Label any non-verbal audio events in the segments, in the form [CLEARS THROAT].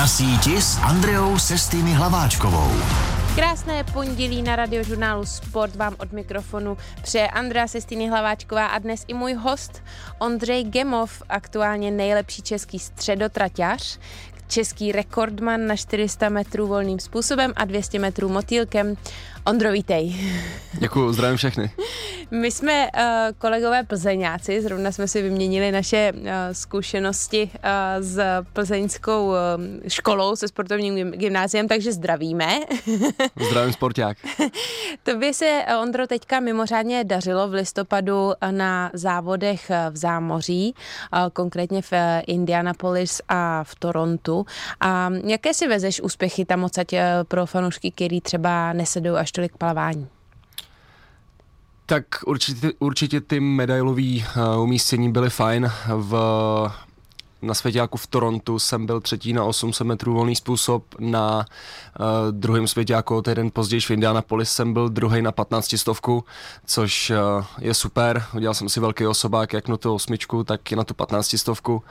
Na síti s Andreou Sestými Hlaváčkovou. Krásné pondělí na radiožurnálu Sport vám od mikrofonu přeje Andrea Sestýny Hlaváčková a dnes i můj host Ondřej Gemov, aktuálně nejlepší český středotraťař, český rekordman na 400 metrů volným způsobem a 200 metrů motýlkem. Ondro, vítej. Děkuji, zdravím všechny. My jsme uh, kolegové plzeňáci, zrovna jsme si vyměnili naše uh, zkušenosti uh, s plzeňskou uh, školou, se sportovním gymnáziem, takže zdravíme. [LAUGHS] Zdravím sporták. Tobě se, Ondro, teďka mimořádně dařilo v listopadu na závodech v Zámoří, uh, konkrétně v Indianapolis a v Torontu. A jaké si vezeš úspěchy tam odsaď pro fanoušky, který třeba nesedou až tolik plavání? Tak určitě, určitě ty medailové uh, umístění byly fajn. V, na svěťáku v Torontu jsem byl třetí na 800 metrů volný způsob, na uh, druhém svěťáku týden později v Indianapolis jsem byl druhý na 15 stovku, což uh, je super. Udělal jsem si velký osobák jak na tu osmičku, tak i na tu 15 stovku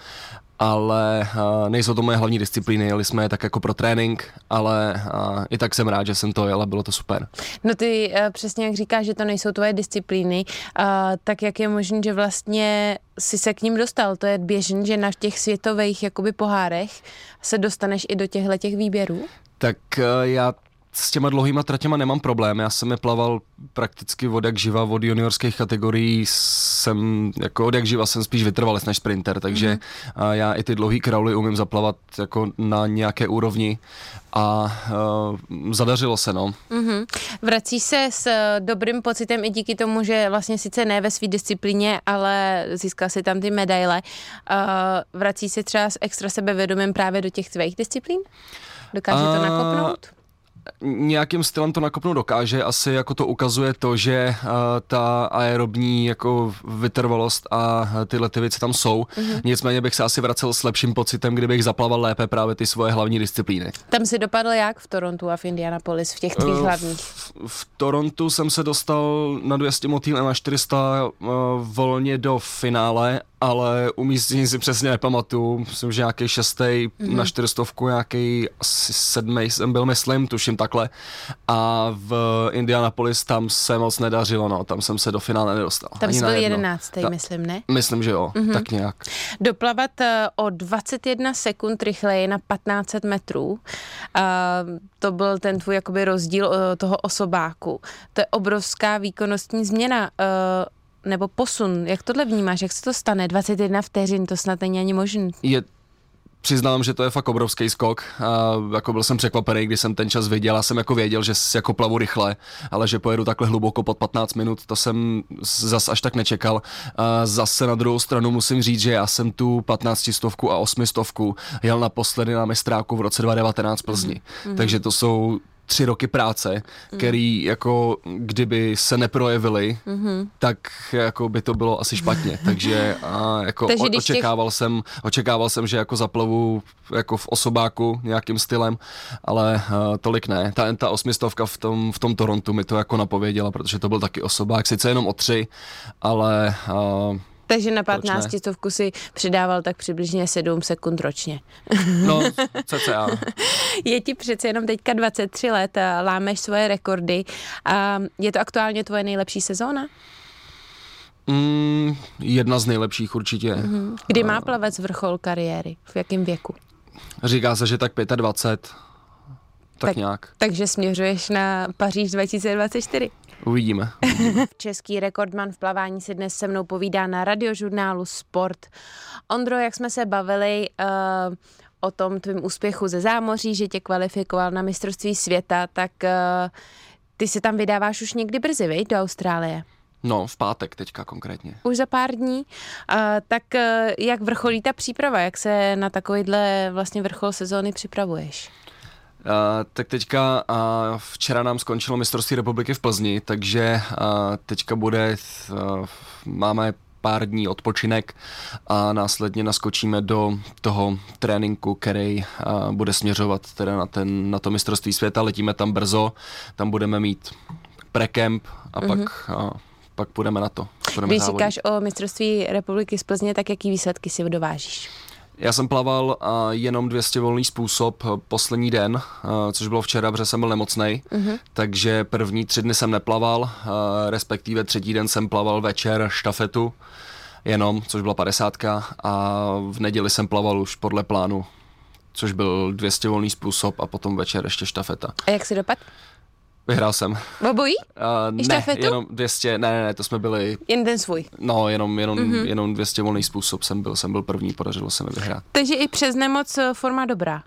ale nejsou to moje hlavní disciplíny, jeli jsme je tak jako pro trénink, ale i tak jsem rád, že jsem to jel a bylo to super. No ty uh, přesně jak říkáš, že to nejsou tvoje disciplíny, uh, tak jak je možné, že vlastně si se k ním dostal? To je běžný, že na těch světových jakoby pohárech se dostaneš i do těchto těch výběrů? Tak uh, já s těma dlouhýma tratěma nemám problém. Já jsem je plaval prakticky od jak živa, od juniorských kategorií jsem, jako od jak živa jsem spíš vytrvalec než sprinter, takže mm-hmm. já i ty dlouhý krauly umím zaplavat jako na nějaké úrovni a uh, zadařilo se, no. Mm-hmm. Vrací se s dobrým pocitem i díky tomu, že vlastně sice ne ve své disciplíně, ale získal si tam ty medaile. Uh, vrací se třeba s extra sebevědomím právě do těch tvých disciplín? Dokáže to nakopnout? Nějakým stylem to nakopnout dokáže. Asi jako to ukazuje to, že uh, ta aerobní jako vytrvalost a tyhle ty věci tam jsou. Mm-hmm. Nicméně bych se asi vracel s lepším pocitem, kdybych zaplaval lépe právě ty svoje hlavní disciplíny. Tam si dopadl jak v Torontu a v Indianapolis, v těch tvých uh, hlavních? V, v Torontu jsem se dostal na 200 motýl a na 400 uh, volně do finále ale umístění si přesně nepamatuju. Myslím, že nějaký šestý mm-hmm. na čtyřstovku, nějaký asi sedmý jsem byl, myslím, tuším takhle. A v Indianapolis tam se moc nedařilo, no, tam jsem se do finále nedostal. Tam jsi byl jedenáctý, myslím, ne? Myslím, že jo, mm-hmm. tak nějak. Doplavat eh, o 21 sekund rychleji na 1500 metrů, uh, to byl ten tvůj jakoby rozdíl uh, toho osobáku. To je obrovská výkonnostní změna. Nebo posun, jak tohle vnímáš, jak se to stane, 21 vteřin, to snad není ani možný. Je Přiznám, že to je fakt obrovský skok. A jako byl jsem překvapený, když jsem ten čas viděl. Já jsem jako věděl, že jako plavu rychle, ale že pojedu takhle hluboko pod 15 minut, to jsem zas až tak nečekal. A zase na druhou stranu musím říct, že já jsem tu 15 stovku a 8 stovku jel naposledy na mistráku v roce 2019 Plzni. Mm-hmm. Takže to jsou tři roky práce, který jako kdyby se neprojevily, mm-hmm. tak jako by to bylo asi špatně. [LAUGHS] Takže a jako Takže o, očekával těch... jsem, očekával jsem, že jako zaplavu jako v osobáku nějakým stylem, ale uh, tolik ne. Ta, ta osmistovka v tom, v tom Torontu mi to jako napověděla, protože to byl taky osobák, sice jenom o tři, ale uh, takže na 15 stovku si přidával tak přibližně 7 sekund ročně. No, [LAUGHS] cca. Je ti přece jenom teďka 23 let, lámeš svoje rekordy. A je to aktuálně tvoje nejlepší sezóna? Mm, jedna z nejlepších určitě. Mm-hmm. Kdy má plavec vrchol kariéry? V jakém věku? Říká se, že tak 25. Tak, tak nějak. Takže směřuješ na Paříž 2024? Uvidíme. [LAUGHS] Český rekordman v plavání si dnes se mnou povídá na radiožurnálu Sport. Ondro, jak jsme se bavili uh, o tom tvém úspěchu ze zámoří, že tě kvalifikoval na mistrovství světa, tak uh, ty se tam vydáváš už někdy brzy, vej, do Austrálie? No, v pátek teďka konkrétně. Už za pár dní. Uh, tak uh, jak vrcholí ta příprava? Jak se na takovýhle vlastně vrchol sezóny připravuješ? Uh, tak teďka uh, včera nám skončilo mistrovství republiky v Plzni, takže uh, teďka bude, uh, máme pár dní odpočinek a následně naskočíme do toho tréninku, který uh, bude směřovat teda na, ten, na to mistrovství světa. Letíme tam brzo, tam budeme mít prekemp a mm-hmm. pak, uh, pak půjdeme na to. Když závodit. říkáš o mistrovství republiky z Plzně, tak jaký výsledky si dovážíš? Já jsem plaval uh, jenom 200 volný způsob uh, poslední den, uh, což bylo včera, protože jsem byl nemocný, uh-huh. takže první tři dny jsem neplaval, uh, respektive třetí den jsem plaval večer štafetu jenom, což byla padesátka a v neděli jsem plaval už podle plánu, což byl 200 volný způsob a potom večer ještě štafeta. A jak si dopad? Vyhrál jsem. Obojí? Uh, I ne, štafetu? jenom 200, ne, ne, ne, to jsme byli, Jen ten svůj. no, jenom, jenom, mm-hmm. jenom 200 volný způsob jsem byl, jsem byl první, podařilo se mi vyhrát. Takže i přes nemoc eh, forma dobrá.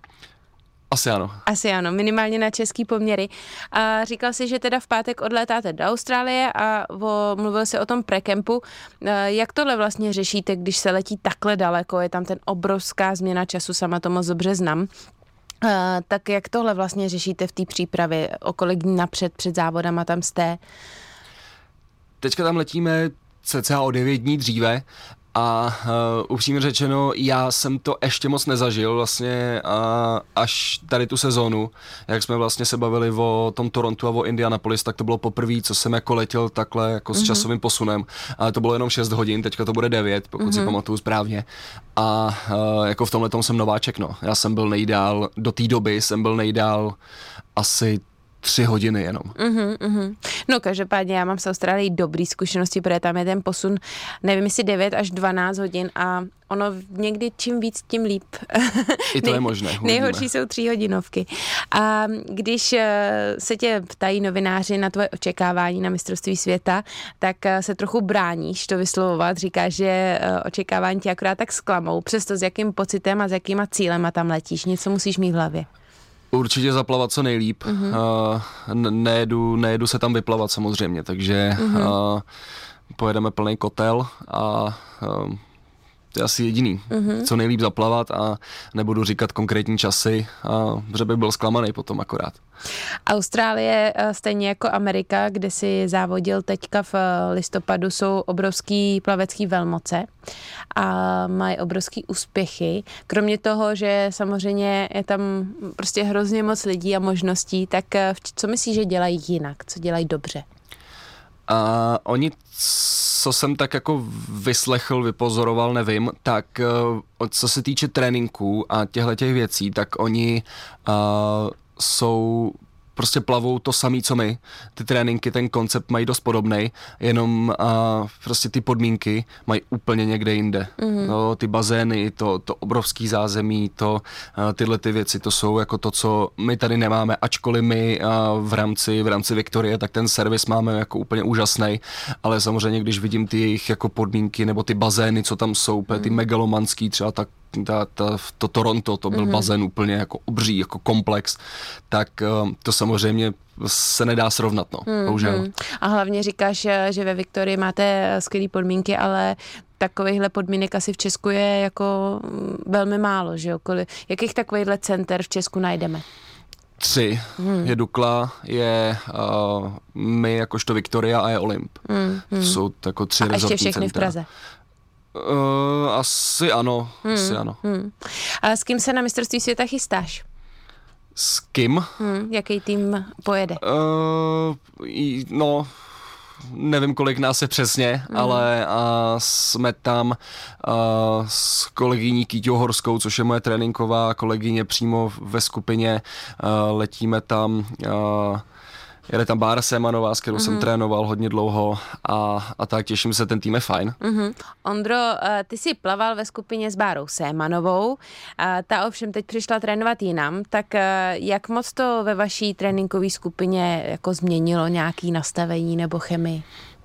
Asi ano. Asi ano, minimálně na český poměry. A říkal si, že teda v pátek odlétáte do Austrálie a o, mluvil se o tom prekempu. E, Jak tohle vlastně řešíte, když se letí takhle daleko? Je tam ten obrovská změna času, sama to moc dobře znám. E, Tak jak tohle vlastně řešíte v té přípravě? O kolik dní napřed před závodama tam jste? Teďka tam letíme cca o 9 dní dříve a uh, upřímně řečeno, já jsem to ještě moc nezažil vlastně uh, až tady tu sezónu, jak jsme vlastně se bavili o tom Torontu a o Indianapolis, tak to bylo poprvé, co jsem jako letěl takhle jako s mm-hmm. časovým posunem, ale to bylo jenom 6 hodin, teďka to bude 9, pokud mm-hmm. si pamatuju správně a uh, jako v tomhle tom jsem nováček, no. Já jsem byl nejdál, do té doby jsem byl nejdál asi tři hodiny jenom. Uh-huh, uh-huh. No každopádně já mám s Austrálií dobrý zkušenosti, protože tam je ten posun, nevím jestli 9 až 12 hodin a ono někdy čím víc, tím líp. I to je možné. uvidíme. Nejhorší jsou tří hodinovky. A když eh, se tě ptají novináři na tvoje očekávání na mistrovství světa, tak eh, se trochu bráníš to vyslovovat. Říkáš, že eh, očekávání tě akorát tak zklamou. Přesto s jakým pocitem a s jakýma cílema tam letíš. Něco musíš mít v hlavě. Určitě zaplavat co nejlíp. Uh-huh. Uh, nejedu, nejedu se tam vyplavat samozřejmě, takže uh-huh. uh, pojedeme plný kotel a uh, to je asi jediný. Uh-huh. Co nejlíp zaplavat a nebudu říkat konkrétní časy, a, že bych byl zklamaný potom akorát. Austrálie, eh, stejně jako Amerika, kde si závodil teďka v eh, listopadu, jsou obrovský plavecký velmoce a mají obrovský úspěchy. Kromě toho, že samozřejmě je tam prostě hrozně moc lidí a možností, tak eh, co myslíš, že dělají jinak? Co dělají dobře? A oni, co jsem tak jako vyslechl, vypozoroval, nevím, tak uh, co se týče tréninků a těchto těch věcí, tak oni uh, jsou prostě plavou to samý, co my. Ty tréninky, ten koncept mají dost podobný, jenom uh, prostě ty podmínky mají úplně někde jinde. Mm-hmm. No, ty bazény, to, to obrovský zázemí, to, uh, tyhle ty věci, to jsou jako to, co my tady nemáme, ačkoliv my uh, v rámci, v rámci Viktorie, tak ten servis máme jako úplně úžasný, ale samozřejmě, když vidím ty jejich jako podmínky nebo ty bazény, co tam jsou, mm. ty megalomanský, třeba tak ta, ta, to Toronto, to byl mm-hmm. bazén úplně jako obří, jako komplex, tak uh, to samozřejmě se nedá srovnat, no, mm-hmm. bohužel. A hlavně říkáš, že že ve Viktorii máte skvělé podmínky, ale takovýchhle podmínek asi v Česku je jako mm, velmi málo, že jo? Jakých takovýchhle center v Česku najdeme? Tři. Hmm. Je Dukla, je uh, my jakožto Viktoria a je Olymp. Hmm, To jsou jako tři A ještě všechny v centra. Praze. Uh, asi ano, hmm. asi ano. Hmm. A s kým se na mistrovství světa chystáš? S kým? Hmm. Jaký tým pojede? Uh, no, nevím, kolik nás je přesně, mm. ale uh, jsme tam uh, s kolegyní Kýťou Horskou, což je moje tréninková kolegyně přímo ve skupině. Uh, letíme tam... Uh, Jede tam Bára Semanová, s kterou mm-hmm. jsem trénoval hodně dlouho a, a tak těším se, ten tým je fajn. Mm-hmm. Ondro, eh, ty jsi plaval ve skupině s Bárou Sémanovou, a ta ovšem teď přišla trénovat jinam, tak eh, jak moc to ve vaší tréninkové skupině jako změnilo nějaký nastavení nebo chemii?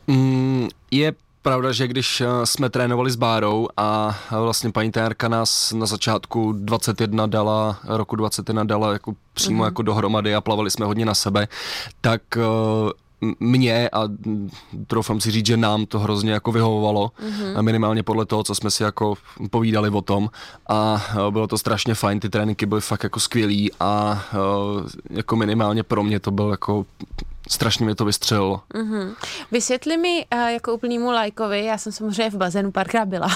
Mm, je pravda, že když eh, jsme trénovali s Bárou a vlastně paní trenérka nás na začátku 21 dala, roku 21 dala jako přímo mm-hmm. jako dohromady a plavali jsme hodně na sebe, tak eh, mě a troufám si říct, že nám to hrozně jako vyhovovalo, mm-hmm. minimálně podle toho, co jsme si jako povídali o tom a eh, bylo to strašně fajn, ty tréninky byly fakt jako skvělý a jako minimálně pro mě to byl jako strašně mě to vystřelilo. Mm-hmm. Vysvětli mi uh, jako úplnýmu lajkovi, já jsem samozřejmě v bazénu párkrát byla,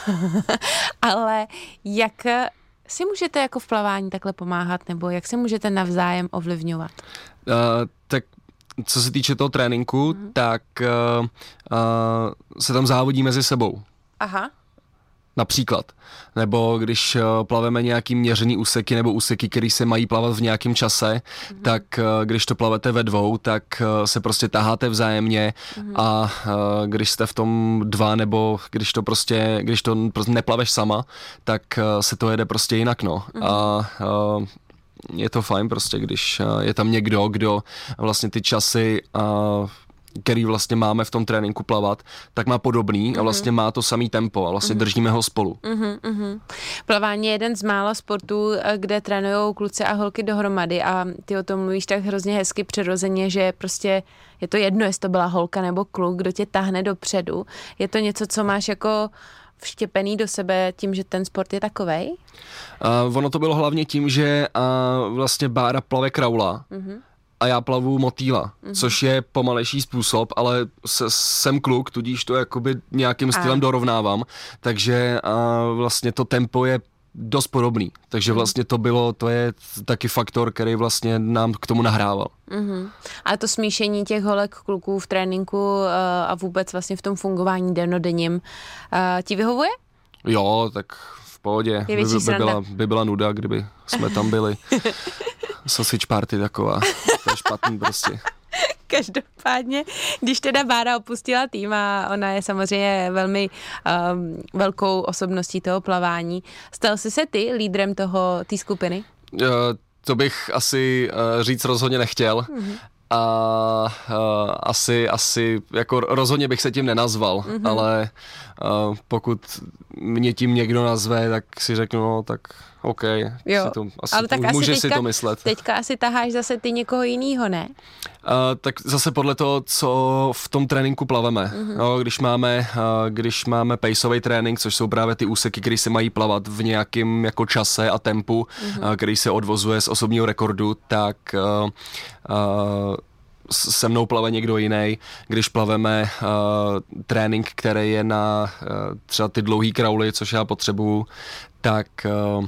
[LAUGHS] ale jak si můžete jako v plavání takhle pomáhat, nebo jak se můžete navzájem ovlivňovat? Uh, tak co se týče toho tréninku, mm. tak uh, uh, se tam závodí mezi sebou. Aha. Například. Nebo když eh, plaveme nějaký měřený úseky nebo úseky, které se mají plavat v nějakém čase, mm-hmm. tak eh, když to plavete ve dvou, tak eh, se prostě taháte vzájemně mm-hmm. a když jste v tom dva nebo když to prostě, když to prostě neplaveš sama, tak se to jede prostě jinak, no. Mm-hmm. A je to fajn prostě, když je tam někdo, kdo vlastně ty časy který vlastně máme v tom tréninku plavat, tak má podobný a mhm. vlastně má to samý tempo a vlastně mm-hmm. držíme ho spolu. Mm-hmm. Plavání je jeden z mála sportů, eh, kde trénují kluci a holky dohromady a ty o tom mluvíš tak hrozně hezky přirozeně, že prostě je to jedno, jestli to byla holka nebo kluk, kdo tě tahne dopředu. Je to něco, co máš jako vštěpený do sebe tím, že ten sport je takovej? Uh, ono to bylo hlavně tím, že uh, vlastně Bára plave kraula. Uh-huh a já plavu motýla, mm-hmm. což je pomalejší způsob, ale se, jsem kluk, tudíž to jakoby nějakým stylem a. dorovnávám, takže a vlastně to tempo je dost podobný, takže mhm. vlastně to bylo, to je taky faktor, který vlastně nám k tomu nahrával. Mm-hmm. Ale to smíšení těch holek kluků v tréninku uh, a vůbec vlastně v tom fungování denodenním uh, ti vyhovuje? Jo, tak v pohodě. By, by, byla, by byla nuda, kdyby jsme tam byli. [LAUGHS] Sausage party taková. To je špatný prostě. [LAUGHS] Každopádně, když teda Bára opustila tým a ona je samozřejmě velmi um, velkou osobností toho plavání, stal jsi se ty lídrem toho té skupiny? Uh, to bych asi uh, říct rozhodně nechtěl. Mm-hmm a uh, asi, asi, jako rozhodně bych se tím nenazval, mm-hmm. ale uh, pokud mě tím někdo nazve, tak si řeknu, no tak OK, jo. Si to, asi Ale tak to, asi může teďka, si to myslet. Teďka asi taháš zase ty někoho jiného, ne? Uh, tak zase podle toho, co v tom tréninku plaveme. Mm-hmm. No, když máme, uh, když máme paceový trénink, což jsou právě ty úseky, které se mají plavat v nějakém jako čase a tempu, mm-hmm. uh, který se odvozuje z osobního rekordu, tak uh, uh, se mnou plave někdo jiný. Když plaveme uh, trénink, který je na uh, třeba ty dlouhý krauly, což já potřebuju, tak uh,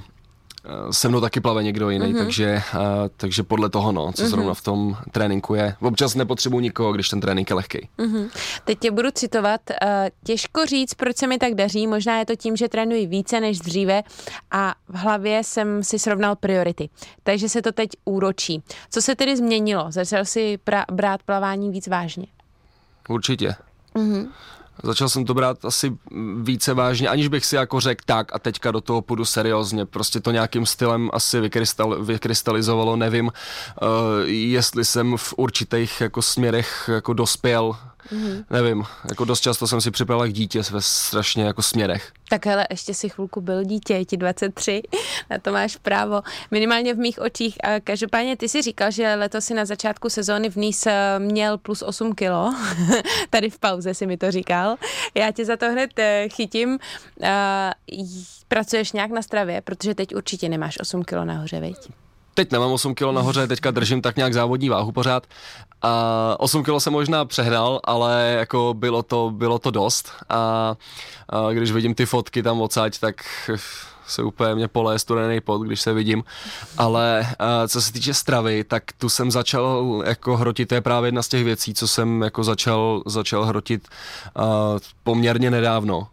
se mnou taky plave někdo jiný, mm-hmm. takže, uh, takže podle toho, no, co mm-hmm. zrovna v tom tréninku je. Občas nepotřebuji nikoho, když ten trénink je lehký. Mm-hmm. Teď tě budu citovat. Uh, těžko říct, proč se mi tak daří. Možná je to tím, že trénuji více než dříve a v hlavě jsem si srovnal priority. Takže se to teď úročí. Co se tedy změnilo? Začal si pra- brát plavání víc vážně? Určitě. Mm-hmm. Začal jsem to brát asi více vážně, aniž bych si jako řekl tak a teďka do toho půjdu seriózně. Prostě to nějakým stylem asi vykrystal, vykrystalizovalo, nevím, uh, jestli jsem v určitých jako směrech jako dospěl Mm-hmm. Nevím, jako dost často jsem si připravil jak dítě ve strašně jako směrech. Tak hele, ještě si chvilku byl dítě, je ti 23, na to máš právo, minimálně v mých očích. A každopádně ty si říkal, že letos si na začátku sezóny v Nice eh, měl plus 8 kilo, [LAUGHS] tady v pauze si mi to říkal. Já tě za to hned eh, chytím. Pracuješ nějak na stravě, protože teď určitě nemáš 8 kilo nahoře, veď? Teď nemám 8 kg nahoře, teďka držím tak nějak závodní váhu pořád. A 8 kg jsem možná přehnal, ale jako bylo to, bylo to dost. A, a když vidím ty fotky tam odsaď, tak se úplně mě polé studený pot, když se vidím. Ale a, co se týče stravy, tak tu jsem začal jako hrotit, to je právě jedna z těch věcí, co jsem jako začal, začal hrotit a, poměrně nedávno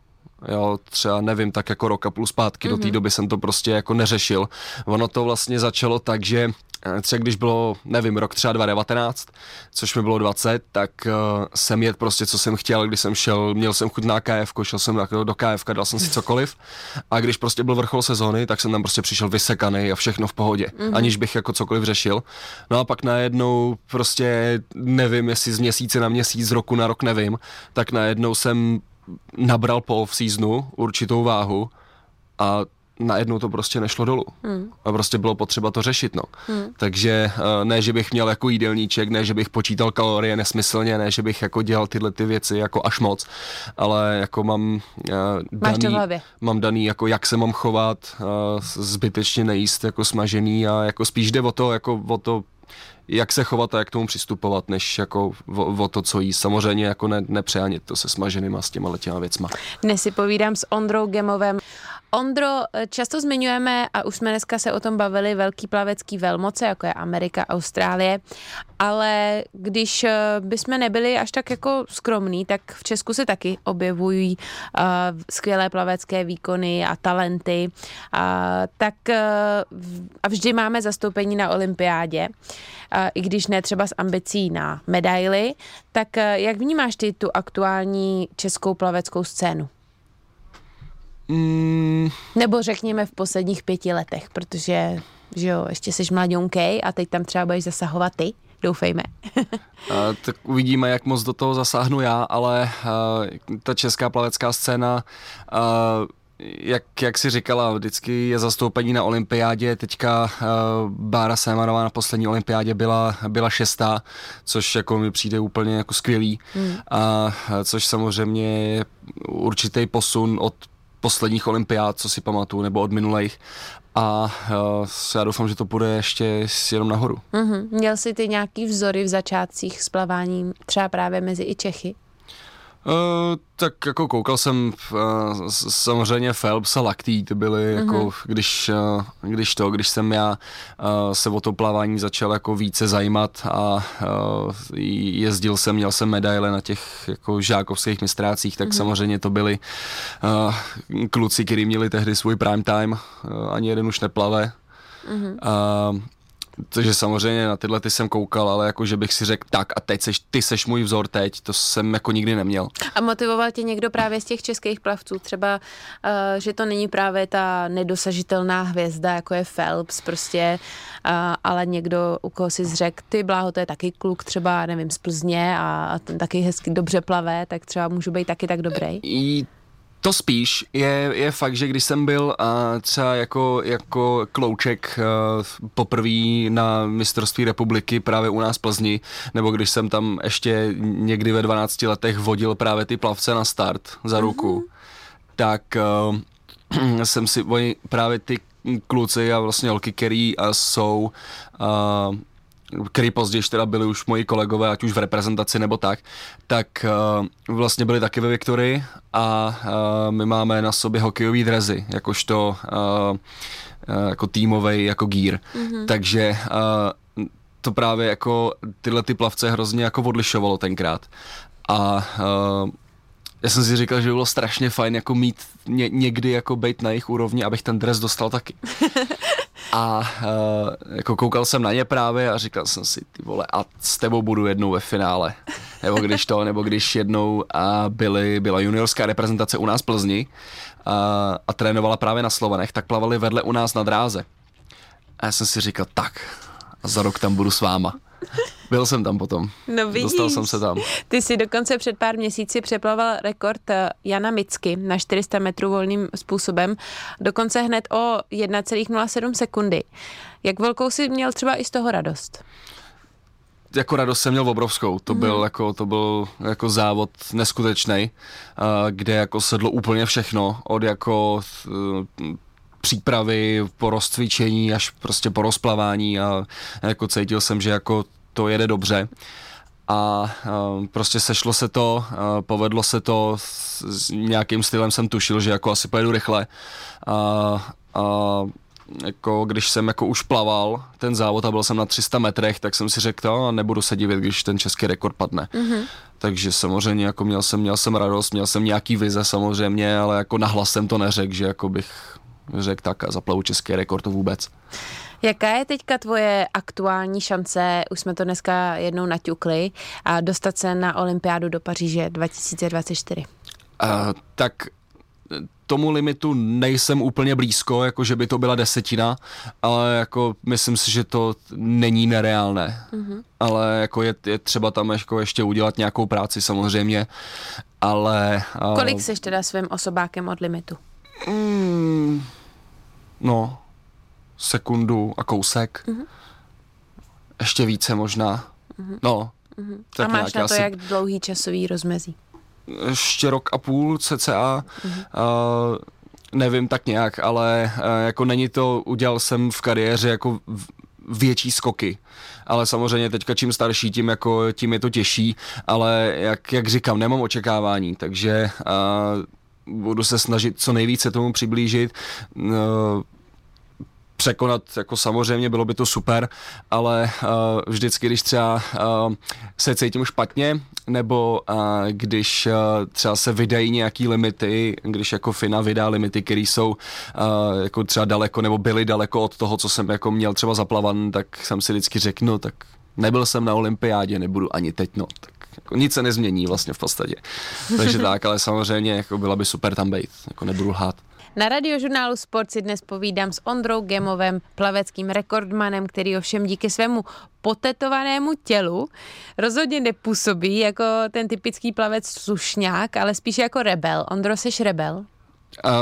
jo, třeba nevím, tak jako rok a půl zpátky, mm-hmm. do té mhm. doby jsem to prostě jako neřešil. Ono to vlastně začalo tak, že eh, třeba když bylo, nevím, rok třeba 2019, což mi bylo 20, tak uh, jsem jet prostě, co jsem chtěl, když jsem šel, měl jsem chuť na KF, šel jsem do KF, dal jsem si cokoliv a když prostě byl vrchol sezóny, tak jsem tam prostě přišel vysekaný a všechno v pohodě, mm-hmm. aniž bych jako cokoliv řešil. No a pak najednou prostě nevím, jestli z měsíce na měsíc, z roku na rok nevím, tak najednou jsem nabral po off-seasonu určitou váhu a najednou to prostě nešlo dolů. Hmm. A prostě bylo potřeba to řešit, no. Hmm. Takže eh, ne, že bych měl jako jídelníček, ne, že bych počítal kalorie nesmyslně, ne, že bych jako dělal tyhle ty věci jako až moc, ale jako mám uh, daný, mám daný jako jak se mám chovat, uh, zbytečně nejíst jako smažený a jako spíš jde o to, jako o to jak se chovat a jak tomu přistupovat, než jako o, o to, co jí. Samozřejmě jako ne, nepřehanit to se smaženýma s těma těma věcma. Dnes si povídám s Ondrou Gemovem Ondro, často zmiňujeme, a už jsme dneska se o tom bavili, velký plavecký velmoce, jako je Amerika, Austrálie, ale když eh, bychom nebyli až tak jako skromní, tak v Česku se taky objevují uh, skvělé plavecké výkony a talenty, uh, tak uh, a vždy máme zastoupení na olympiádě, uh, i když ne třeba s ambicí na medaily, tak uh, jak vnímáš ty tu aktuální českou plaveckou scénu? Mm. Nebo řekněme v posledních pěti letech, protože že jo, ještě jsi mladionkej a teď tam třeba budeš zasahovat ty doufejme. [LAUGHS] a, tak uvidíme, jak moc do toho zasáhnu já, ale a, ta česká plavecká scéna a, jak, jak si říkala, vždycky je zastoupení na olympiádě, teďka uh, Bára Sémanová na poslední olympiádě byla, byla šestá, což jako mi přijde úplně jako skvělý, hmm. a což samozřejmě je určitý posun od posledních olympiád, co si pamatuju, nebo od minulých. A uh, já doufám, že to půjde ještě jenom nahoru. Mm-hmm. Měl jsi ty nějaký vzory v začátcích s plaváním, třeba právě mezi i Čechy? Uh, tak jako koukal jsem uh, samozřejmě Phelps a Lactý, ty byly mm-hmm. jako, když, uh, když to, když jsem já uh, se o to plavání začal jako více zajímat a uh, jezdil jsem, měl jsem medaile na těch jako žákovských mistrácích, tak mm-hmm. samozřejmě to byli uh, kluci, kteří měli tehdy svůj prime time, uh, ani jeden už neplave. Mm-hmm. Uh, takže samozřejmě na tyhle ty jsem koukal, ale jako že bych si řekl, tak a teď seš, ty seš můj vzor teď, to jsem jako nikdy neměl. A motivoval tě někdo právě z těch českých plavců, třeba, uh, že to není právě ta nedosažitelná hvězda, jako je Phelps prostě, uh, ale někdo, u koho si zřekl, ty bláho, to je taky kluk třeba, nevím, z Plzně a, a ten taky hezky dobře plave, tak třeba můžu být taky tak dobrý. I to spíš je, je fakt, že když jsem byl uh, třeba jako, jako klouček uh, poprvé na mistrovství republiky právě u nás v Plzni, nebo když jsem tam ještě někdy ve 12 letech vodil právě ty plavce na start za ruku, mm-hmm. tak uh, [CLEARS THROAT] jsem si, oni právě ty kluci a vlastně holky, který jsou uh, který později teda byli už moji kolegové, ať už v reprezentaci nebo tak, tak uh, vlastně byli taky ve Viktorii a uh, my máme na sobě hokejový drezy, jakožto uh, uh, jako týmový jako gear. Mm-hmm. Takže uh, to právě jako tyhle ty plavce hrozně jako odlišovalo tenkrát. A uh, já jsem si říkal, že by bylo strašně fajn jako mít ně, někdy jako být na jejich úrovni, abych ten dres dostal taky. [LAUGHS] A uh, jako koukal jsem na ně právě a říkal jsem si, ty vole, a s tebou budu jednou ve finále. Nebo když to, nebo když jednou a byly, byla juniorská reprezentace u nás v Plzni a, a trénovala právě na Slovanech, tak plavali vedle u nás na dráze. A já jsem si říkal, tak, a za rok tam budu s váma. Byl jsem tam potom. No vidíš. Dostal jsem se tam. Ty si dokonce před pár měsíci přeplaval rekord eh, Jana Micky na 400 metrů volným způsobem, dokonce hned o 1,07 sekundy. Jak velkou si měl třeba i z toho radost? jako radost jsem měl obrovskou. To byl mm. jako, to byl jako závod neskutečný, kde jako sedlo úplně všechno, od jako eh, přípravy po rozcvičení až prostě po rozplavání a jako cítil jsem, že jako to jede dobře a uh, prostě sešlo se to, uh, povedlo se to, s, nějakým stylem jsem tušil, že jako asi pojedu rychle a, a jako když jsem jako už plaval ten závod a byl jsem na 300 metrech, tak jsem si řekl, no, nebudu se divit, když ten český rekord padne. Mm-hmm. Takže samozřejmě jako měl jsem, měl jsem radost, měl jsem nějaký vize samozřejmě, ale jako nahlas jsem to neřekl, že jako bych řekl tak a zaplavu český rekord to vůbec. Jaká je teďka tvoje aktuální šance, už jsme to dneska jednou naťukli, a dostat se na olympiádu do Paříže 2024? Uh, tak tomu limitu nejsem úplně blízko, jako že by to byla desetina, ale jako myslím si, že to není nereálné. Mm-hmm. Ale jako je, je třeba tam jako ještě udělat nějakou práci samozřejmě, ale... Kolik jsi teda svým osobákem od limitu? Mm, no, sekundu a kousek. Mm-hmm. Ještě více možná. Mm-hmm. No. Mm-hmm. Tak a máš na to asi... jak dlouhý časový rozmezí? Ještě rok a půl cca. Mm-hmm. Uh, nevím tak nějak, ale uh, jako není to, udělal jsem v kariéře jako větší skoky. Ale samozřejmě teďka čím starší, tím, jako, tím je to těžší, ale jak, jak říkám, nemám očekávání, takže uh, budu se snažit co nejvíce tomu přiblížit. Uh, překonat, jako samozřejmě bylo by to super, ale uh, vždycky, když třeba uh, se cítím špatně, nebo uh, když uh, třeba se vydají nějaký limity, když jako FINA vydá limity, které jsou uh, jako třeba daleko, nebo byly daleko od toho, co jsem jako měl třeba zaplavan, tak jsem si vždycky řekl, no tak nebyl jsem na olympiádě, nebudu ani teď, no, tak jako nic se nezmění vlastně v podstatě. Takže tak, ale samozřejmě jako byla by super tam být, jako nebudu lhát. Na radiožurnálu Sport si dnes povídám s Ondrou Gemovem, plaveckým rekordmanem, který ovšem díky svému potetovanému tělu rozhodně nepůsobí jako ten typický plavec slušňák, ale spíš jako rebel. Ondro, seš rebel? Uh,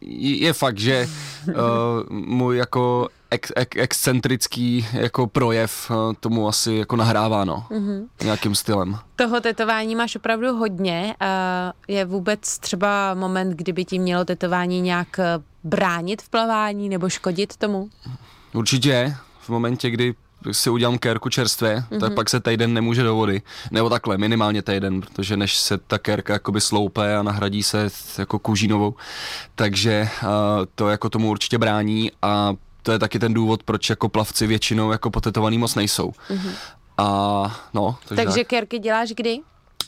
je fakt, že uh, [LAUGHS] můj jako ex, ex, excentrický jako projev uh, tomu asi jako nahrává, no, mm-hmm. nějakým stylem. Toho tetování máš opravdu hodně. Uh, je vůbec třeba moment, kdyby ti mělo tetování nějak bránit v plavání nebo škodit tomu? Určitě. V momentě, kdy si udělám kérku čerstvě, mm-hmm. tak mhm. pak se týden nemůže do vody. Nebo takhle, minimálně týden, protože než se ta kérka jakoby sloupe a nahradí se jako kůžinovou. Takže uh, to jako tomu určitě brání a to je taky ten důvod, proč jako plavci většinou jako potetovaný moc nejsou. Mm-hmm. A no, takže, takže kérky děláš kdy?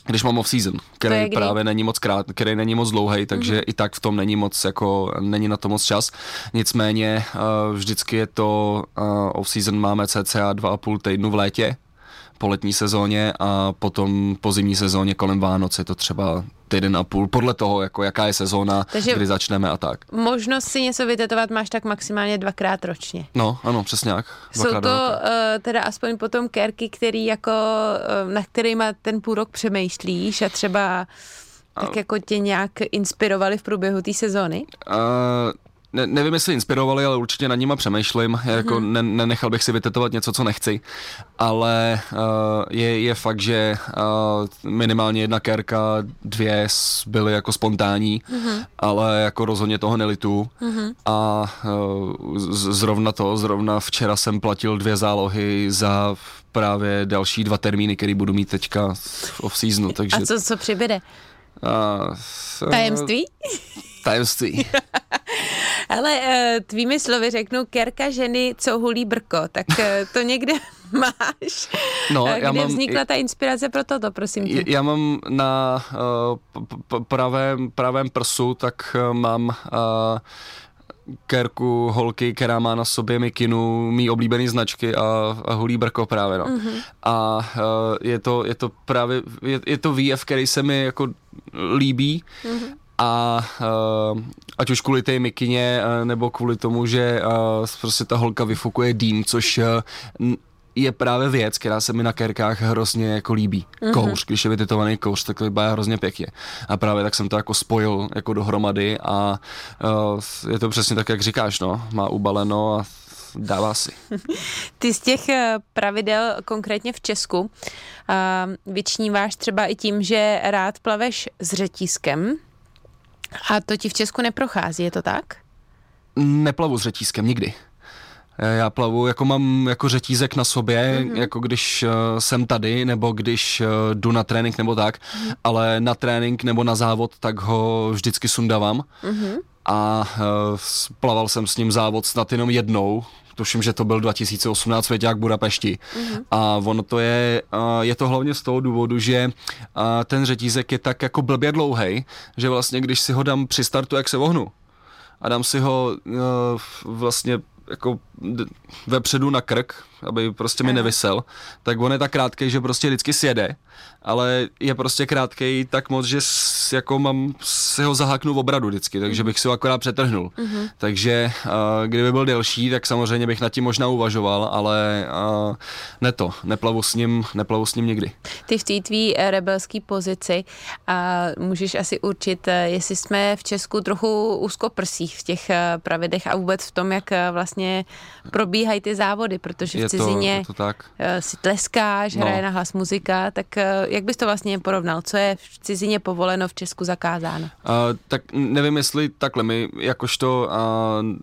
Když mám off-season, který právě není moc krát, který není moc dlouhý, takže mm-hmm. i tak v tom není moc, jako, není na to moc čas. Nicméně uh, vždycky je to, uh, off-season máme cca dva a půl týdnu v létě, po letní sezóně a potom po zimní sezóně kolem Vánoc je to třeba týden a půl, podle toho, jako jaká je sezóna, Takže kdy začneme a tak. Možnost si něco vytetovat máš tak maximálně dvakrát ročně. No, ano, přesně jak. Jsou to uh, teda aspoň potom kerky, který jako, uh, na kterýma ten půl rok přemýšlíš a třeba tak jako tě nějak inspirovali v průběhu té sezóny? Uh, ne, nevím, jestli inspirovali, ale určitě na nima přemýšlím. Mm-hmm. Jako ne, nenechal bych si vytetovat něco, co nechci. Ale uh, je, je fakt, že uh, minimálně jedna kérka, dvě byly jako spontánní, mm-hmm. ale jako rozhodně toho nelitu. Mm-hmm. A uh, z, zrovna to, zrovna včera jsem platil dvě zálohy za právě další dva termíny, který budu mít teďka v off-seasonu. Takže... A co, co přibyde? Uh, Tajemství? Tajemství. [LAUGHS] Ale uh, tvými slovy řeknu kerka ženy, co hulí brko, tak uh, to někde [LAUGHS] máš. No, eh, Kde já mám, vznikla ta inspirace pro toto, prosím tě? Já mám na uh, pravém, pravém prsu, tak mám uh, kerku holky, která má na sobě mikinu, mý oblíbený značky a, a hulí brko právě, no. Mm-hmm. A uh, je, to, je to právě, je, je to výjev, který se mi jako líbí mm-hmm a uh, ať už kvůli té mikině, uh, nebo kvůli tomu, že uh, prostě ta holka vyfukuje dým, což uh, je právě věc, která se mi na kerkách hrozně jako líbí. Mm-hmm. Kouř, když je vytetovaný kouř, tak to vypadá hrozně pěkně. A právě tak jsem to jako spojil jako dohromady a uh, je to přesně tak, jak říkáš, no. Má ubaleno a dává si. [LAUGHS] Ty z těch pravidel, konkrétně v Česku, uh, vyčníváš třeba i tím, že rád plaveš s řetízkem, a to ti v Česku neprochází, je to tak? Neplavu s řetízkem nikdy. Já plavu, jako mám jako řetízek na sobě, mm-hmm. jako když uh, jsem tady, nebo když uh, jdu na trénink nebo tak, mm-hmm. ale na trénink nebo na závod, tak ho vždycky sundavám. Mm-hmm. A uh, plaval jsem s ním závod snad jenom jednou, tuším, že to byl 2018 Svěťák Budapešti. Mm-hmm. A ono to je, je to hlavně z toho důvodu, že ten řetízek je tak jako blbě dlouhý, že vlastně když si ho dám při startu, jak se vohnu, a dám si ho vlastně jako vepředu na krk, aby prostě mi nevysel, tak on je tak krátký, že prostě vždycky sjede, ale je prostě krátký tak moc, že s, jako mám si ho zaháknu v obradu vždycky, takže bych si ho akorát přetrhnul. Mm-hmm. Takže uh, kdyby byl delší, tak samozřejmě bych nad tím možná uvažoval, ale uh, ne to, neplavu s ním, neplavu s ním nikdy. Ty v té tvý eh, rebelské pozici a můžeš asi určit, jestli jsme v Česku trochu úzkoprsí v těch pravidech a vůbec v tom, jak vlastně probíhají ty závody, protože v cizině to, je to tak. si tleskáš, no. hraje na hlas muzika, tak jak bys to vlastně porovnal? Co je v cizině povoleno, v Česku zakázáno? Uh, tak nevím, jestli takhle, my jakožto uh,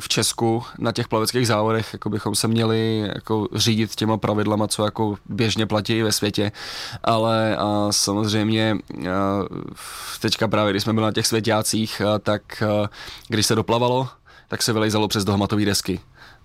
v Česku na těch plaveckých závodech jako bychom se měli jako řídit těma pravidlama, co jako běžně platí ve světě, ale a samozřejmě a teďka právě, když jsme byli na těch světácích, tak a, když se doplavalo, tak se vylejzalo přes dohmatové desky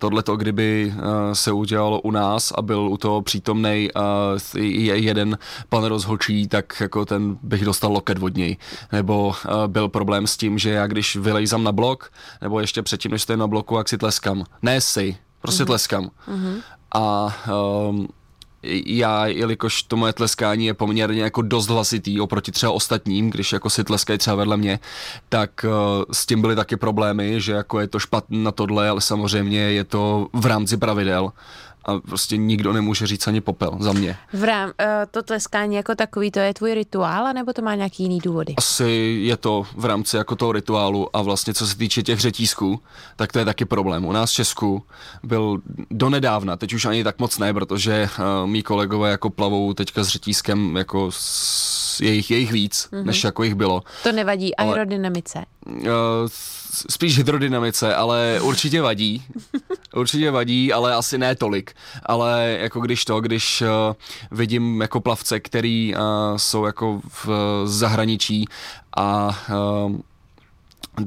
tohleto, kdyby uh, se udělalo u nás a byl u toho přítomný uh, jeden pan rozhočí, tak jako ten bych dostal loket od něj. Nebo uh, byl problém s tím, že já když vylejzám na blok, nebo ještě předtím, než jste na bloku, jak si tleskám. Ne si, prostě mm-hmm. tleskám. Mm-hmm. A um, já, jelikož to moje tleskání je poměrně jako dost hlasitý oproti třeba ostatním, když jako si tleskají třeba vedle mě, tak uh, s tím byly taky problémy, že jako je to špatné na tohle, ale samozřejmě je to v rámci pravidel a prostě nikdo nemůže říct ani popel za mě. V rám, uh, to tleskání jako takový, to je tvůj rituál, nebo to má nějaký jiný důvody? Asi je to v rámci jako toho rituálu a vlastně co se týče těch řetízků, tak to je taky problém. U nás v Česku byl donedávna, teď už ani tak moc ne, protože uh, mý kolegové jako plavou teďka s řetízkem jako s jejich, jejich víc, mm-hmm. než jako jich bylo. To nevadí aerodynamice? Ale, uh, spíš hydrodynamice, ale určitě vadí. Určitě vadí, ale asi ne tolik. Ale jako když to, když uh, vidím jako plavce, který uh, jsou jako v zahraničí a uh,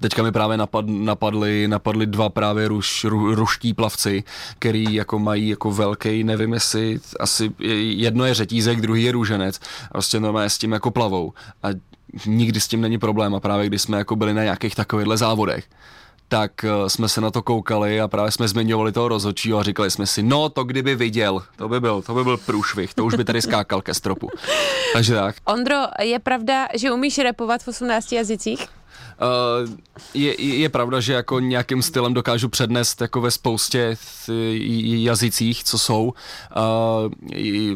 Teďka mi právě napad, napadly, napadly dva právě ruš, ru, ruští plavci, který jako mají jako velký, nevím jestli, asi jedno je řetízek, druhý je růženec. Prostě normálně s tím jako plavou. A nikdy s tím není problém a právě když jsme jako byli na nějakých takovýchhle závodech, tak uh, jsme se na to koukali a právě jsme zmiňovali toho rozhodčího a říkali jsme si, no to kdyby viděl, to by byl, to by byl průšvih, to už by tady skákal ke stropu. [LAUGHS] Takže tak. Ondro, je pravda, že umíš repovat v 18 jazycích? Uh, je, je pravda, že jako nějakým stylem dokážu přednést jako ve spoustě jazycích, co jsou. Uh,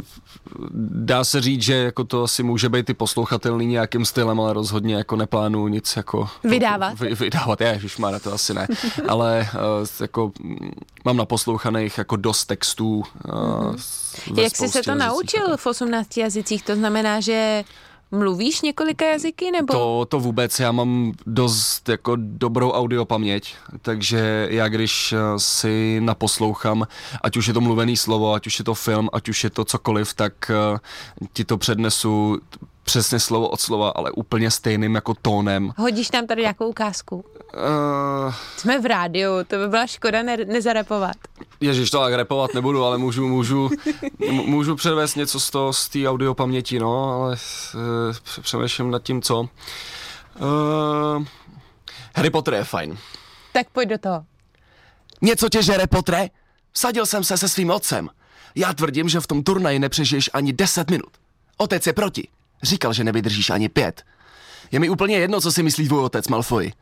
dá se říct, že jako to asi může být i poslouchatelný nějakým stylem, ale rozhodně jako neplánuju nic jako... Vydávat? Vy, vydávat, je, na to asi ne. [LAUGHS] ale uh, jako mám naposlouchaných jako dost textů. Uh, Jak jsi se to jazycích, naučil v 18 jazycích? To znamená, že Mluvíš několika jazyky nebo? To, to vůbec, já mám dost jako dobrou audiopaměť, takže já když eh, si naposlouchám, ať už je to mluvený slovo, ať už je to film, ať už je to cokoliv, tak uh, ti to přednesu přesně slovo od slova, ale úplně stejným jako tónem. Hodíš tam tady nějakou ukázku? Uh... Jsme v rádiu, to by byla škoda ne- nezarepovat. Ježíš, to tak repovat nebudu, ale můžu, můžu, můžu předvést něco z toho, z té audio paměti, no, ale uh, přemýšlím nad tím, co. Uh, Harry Potter je fajn. Tak pojď do toho. Něco tě žere, Potre? Vsadil jsem se se svým otcem. Já tvrdím, že v tom turnaji nepřežiješ ani 10 minut. Otec je proti. Říkal, že nevydržíš ani pět. Je mi úplně jedno, co si myslí tvůj otec, Malfoy.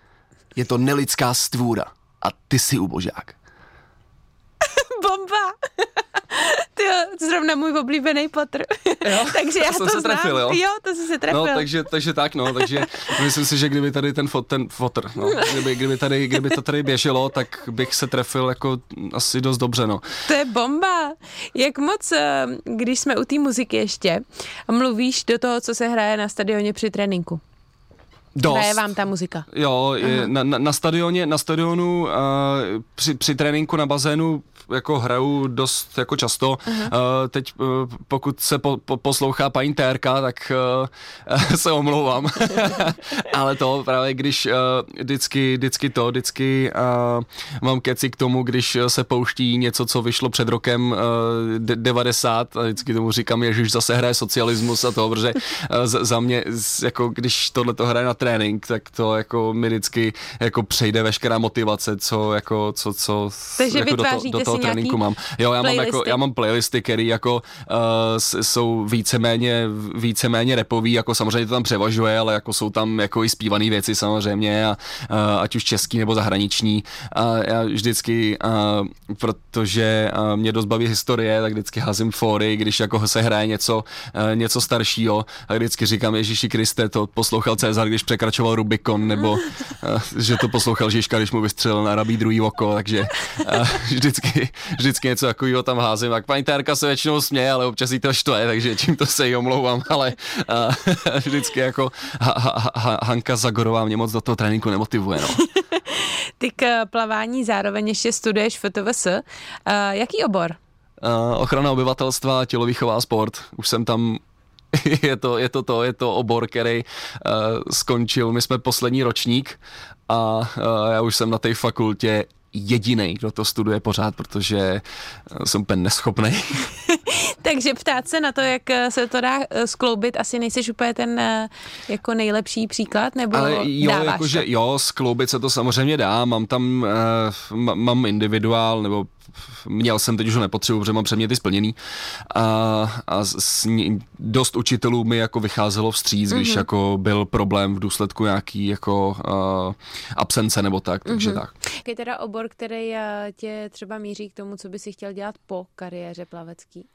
Je to nelidská stvůra. A ty jsi ubožák. Bomba! [LAUGHS] Ty zrovna můj oblíbený Potter. Jo, [LAUGHS] takže já to, to se trefil, jo? Jo, to jsi se trefil. No, takže, takže tak, no, takže myslím si, že kdyby tady ten, fot, ten fotr, no, kdyby, kdyby, tady, kdyby to tady běželo, tak bych se trefil jako asi dost dobře, no. To je bomba. Jak moc, eh, když jsme u té muziky ještě, mluvíš do toho, co se hraje na stadioně při tréninku? Dost. Hraje vám ta muzika? Jo, je, na, na, na stadioně, na stadionu uh, při, při tréninku na bazénu jako hraju dost jako často. Uh, teď uh, pokud se po, po, poslouchá paní Térka, tak uh, [LAUGHS] se omlouvám. [LAUGHS] Ale to právě když uh, vždycky, vždycky to, vždycky uh, mám keci k tomu, když se pouští něco, co vyšlo před rokem uh, 90 a vždycky tomu říkám, že už zase hraje socialismus a to, protože uh, za mě, jako když tohle to hraje na trénink, tak to jako mi vždycky jako přejde veškerá motivace, co jako, co, co Takže jako do, to, do toho tréninku mám. Jo, já mám, jako, já mám playlisty, které jako uh, jsou víceméně, víceméně repový, jako samozřejmě to tam převažuje, ale jako jsou tam jako i zpívané věci samozřejmě, a, uh, ať už český nebo zahraniční. A já vždycky, uh, protože uh, mě dost baví historie, tak vždycky házím fóry, když jako se hraje něco, uh, něco staršího, a vždycky říkám Ježíši Kriste, to poslouchal Cezar, když překračoval Rubikon, nebo [LAUGHS] že to poslouchal Žižka, když mu vystřelil na rabí druhý oko, takže vždycky, vždycky něco takového tam házím. Tak paní Tárka se většinou směje, ale občas jí to štve, takže čím to se jí omlouvám, ale vždycky jako ha, ha, ha, Hanka Zagorová mě moc do toho tréninku nemotivuje. No. [LAUGHS] Ty k plavání zároveň ještě studuješ FTVS. Jaký obor? Uh, ochrana obyvatelstva, tělovýchová sport. Už jsem tam [LAUGHS] je to, je to to, je to obor, který uh, skončil, my jsme poslední ročník a uh, já už jsem na té fakultě jediný, kdo to studuje pořád, protože jsem úplně neschopný. [LAUGHS] [LAUGHS] Takže ptát se na to, jak se to dá skloubit, asi nejsi úplně ten jako nejlepší příklad, nebo Ale jo, dáváš jakože, to? jo, skloubit se to samozřejmě dá, mám tam, uh, mám individuál, nebo měl jsem, teď už ho nepotřebuji, protože mám předměty splněný a, a s, dost učitelů mi jako vycházelo vstříc, když mm-hmm. jako byl problém v důsledku nějaký jako uh, absence nebo tak, takže mm-hmm. tak. Je teda obor, který eh, tě třeba míří k tomu, co by si chtěl dělat po kariéře plavecký?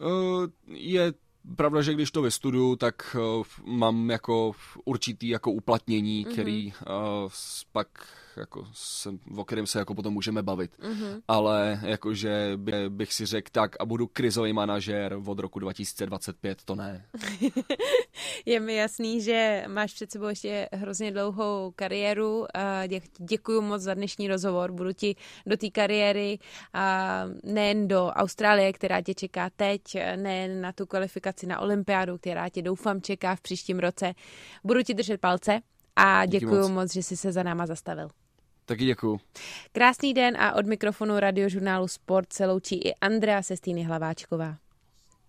Uh, je pravda, že když to vystuduju, tak uh, mám jako určitý jako uplatnění, mm-hmm. který uh, pak jako se, o kterém se jako potom můžeme bavit. Mm-hmm. Ale jakože by, bych si řekl tak a budu krizový manažér od roku 2025, to ne. [LAUGHS] Je mi jasný, že máš před sebou ještě hrozně dlouhou kariéru. Děkuji moc za dnešní rozhovor. Budu ti do té kariéry nejen do Austrálie, která tě čeká teď, nejen na tu kvalifikaci na olympiádu, která tě doufám čeká v příštím roce. Budu ti držet palce a děkuji moc. moc, že jsi se za náma zastavil. Taky děkuju. Krásný den a od mikrofonu radiožurnálu Sport se loučí i Andrea Sestýny Hlaváčková.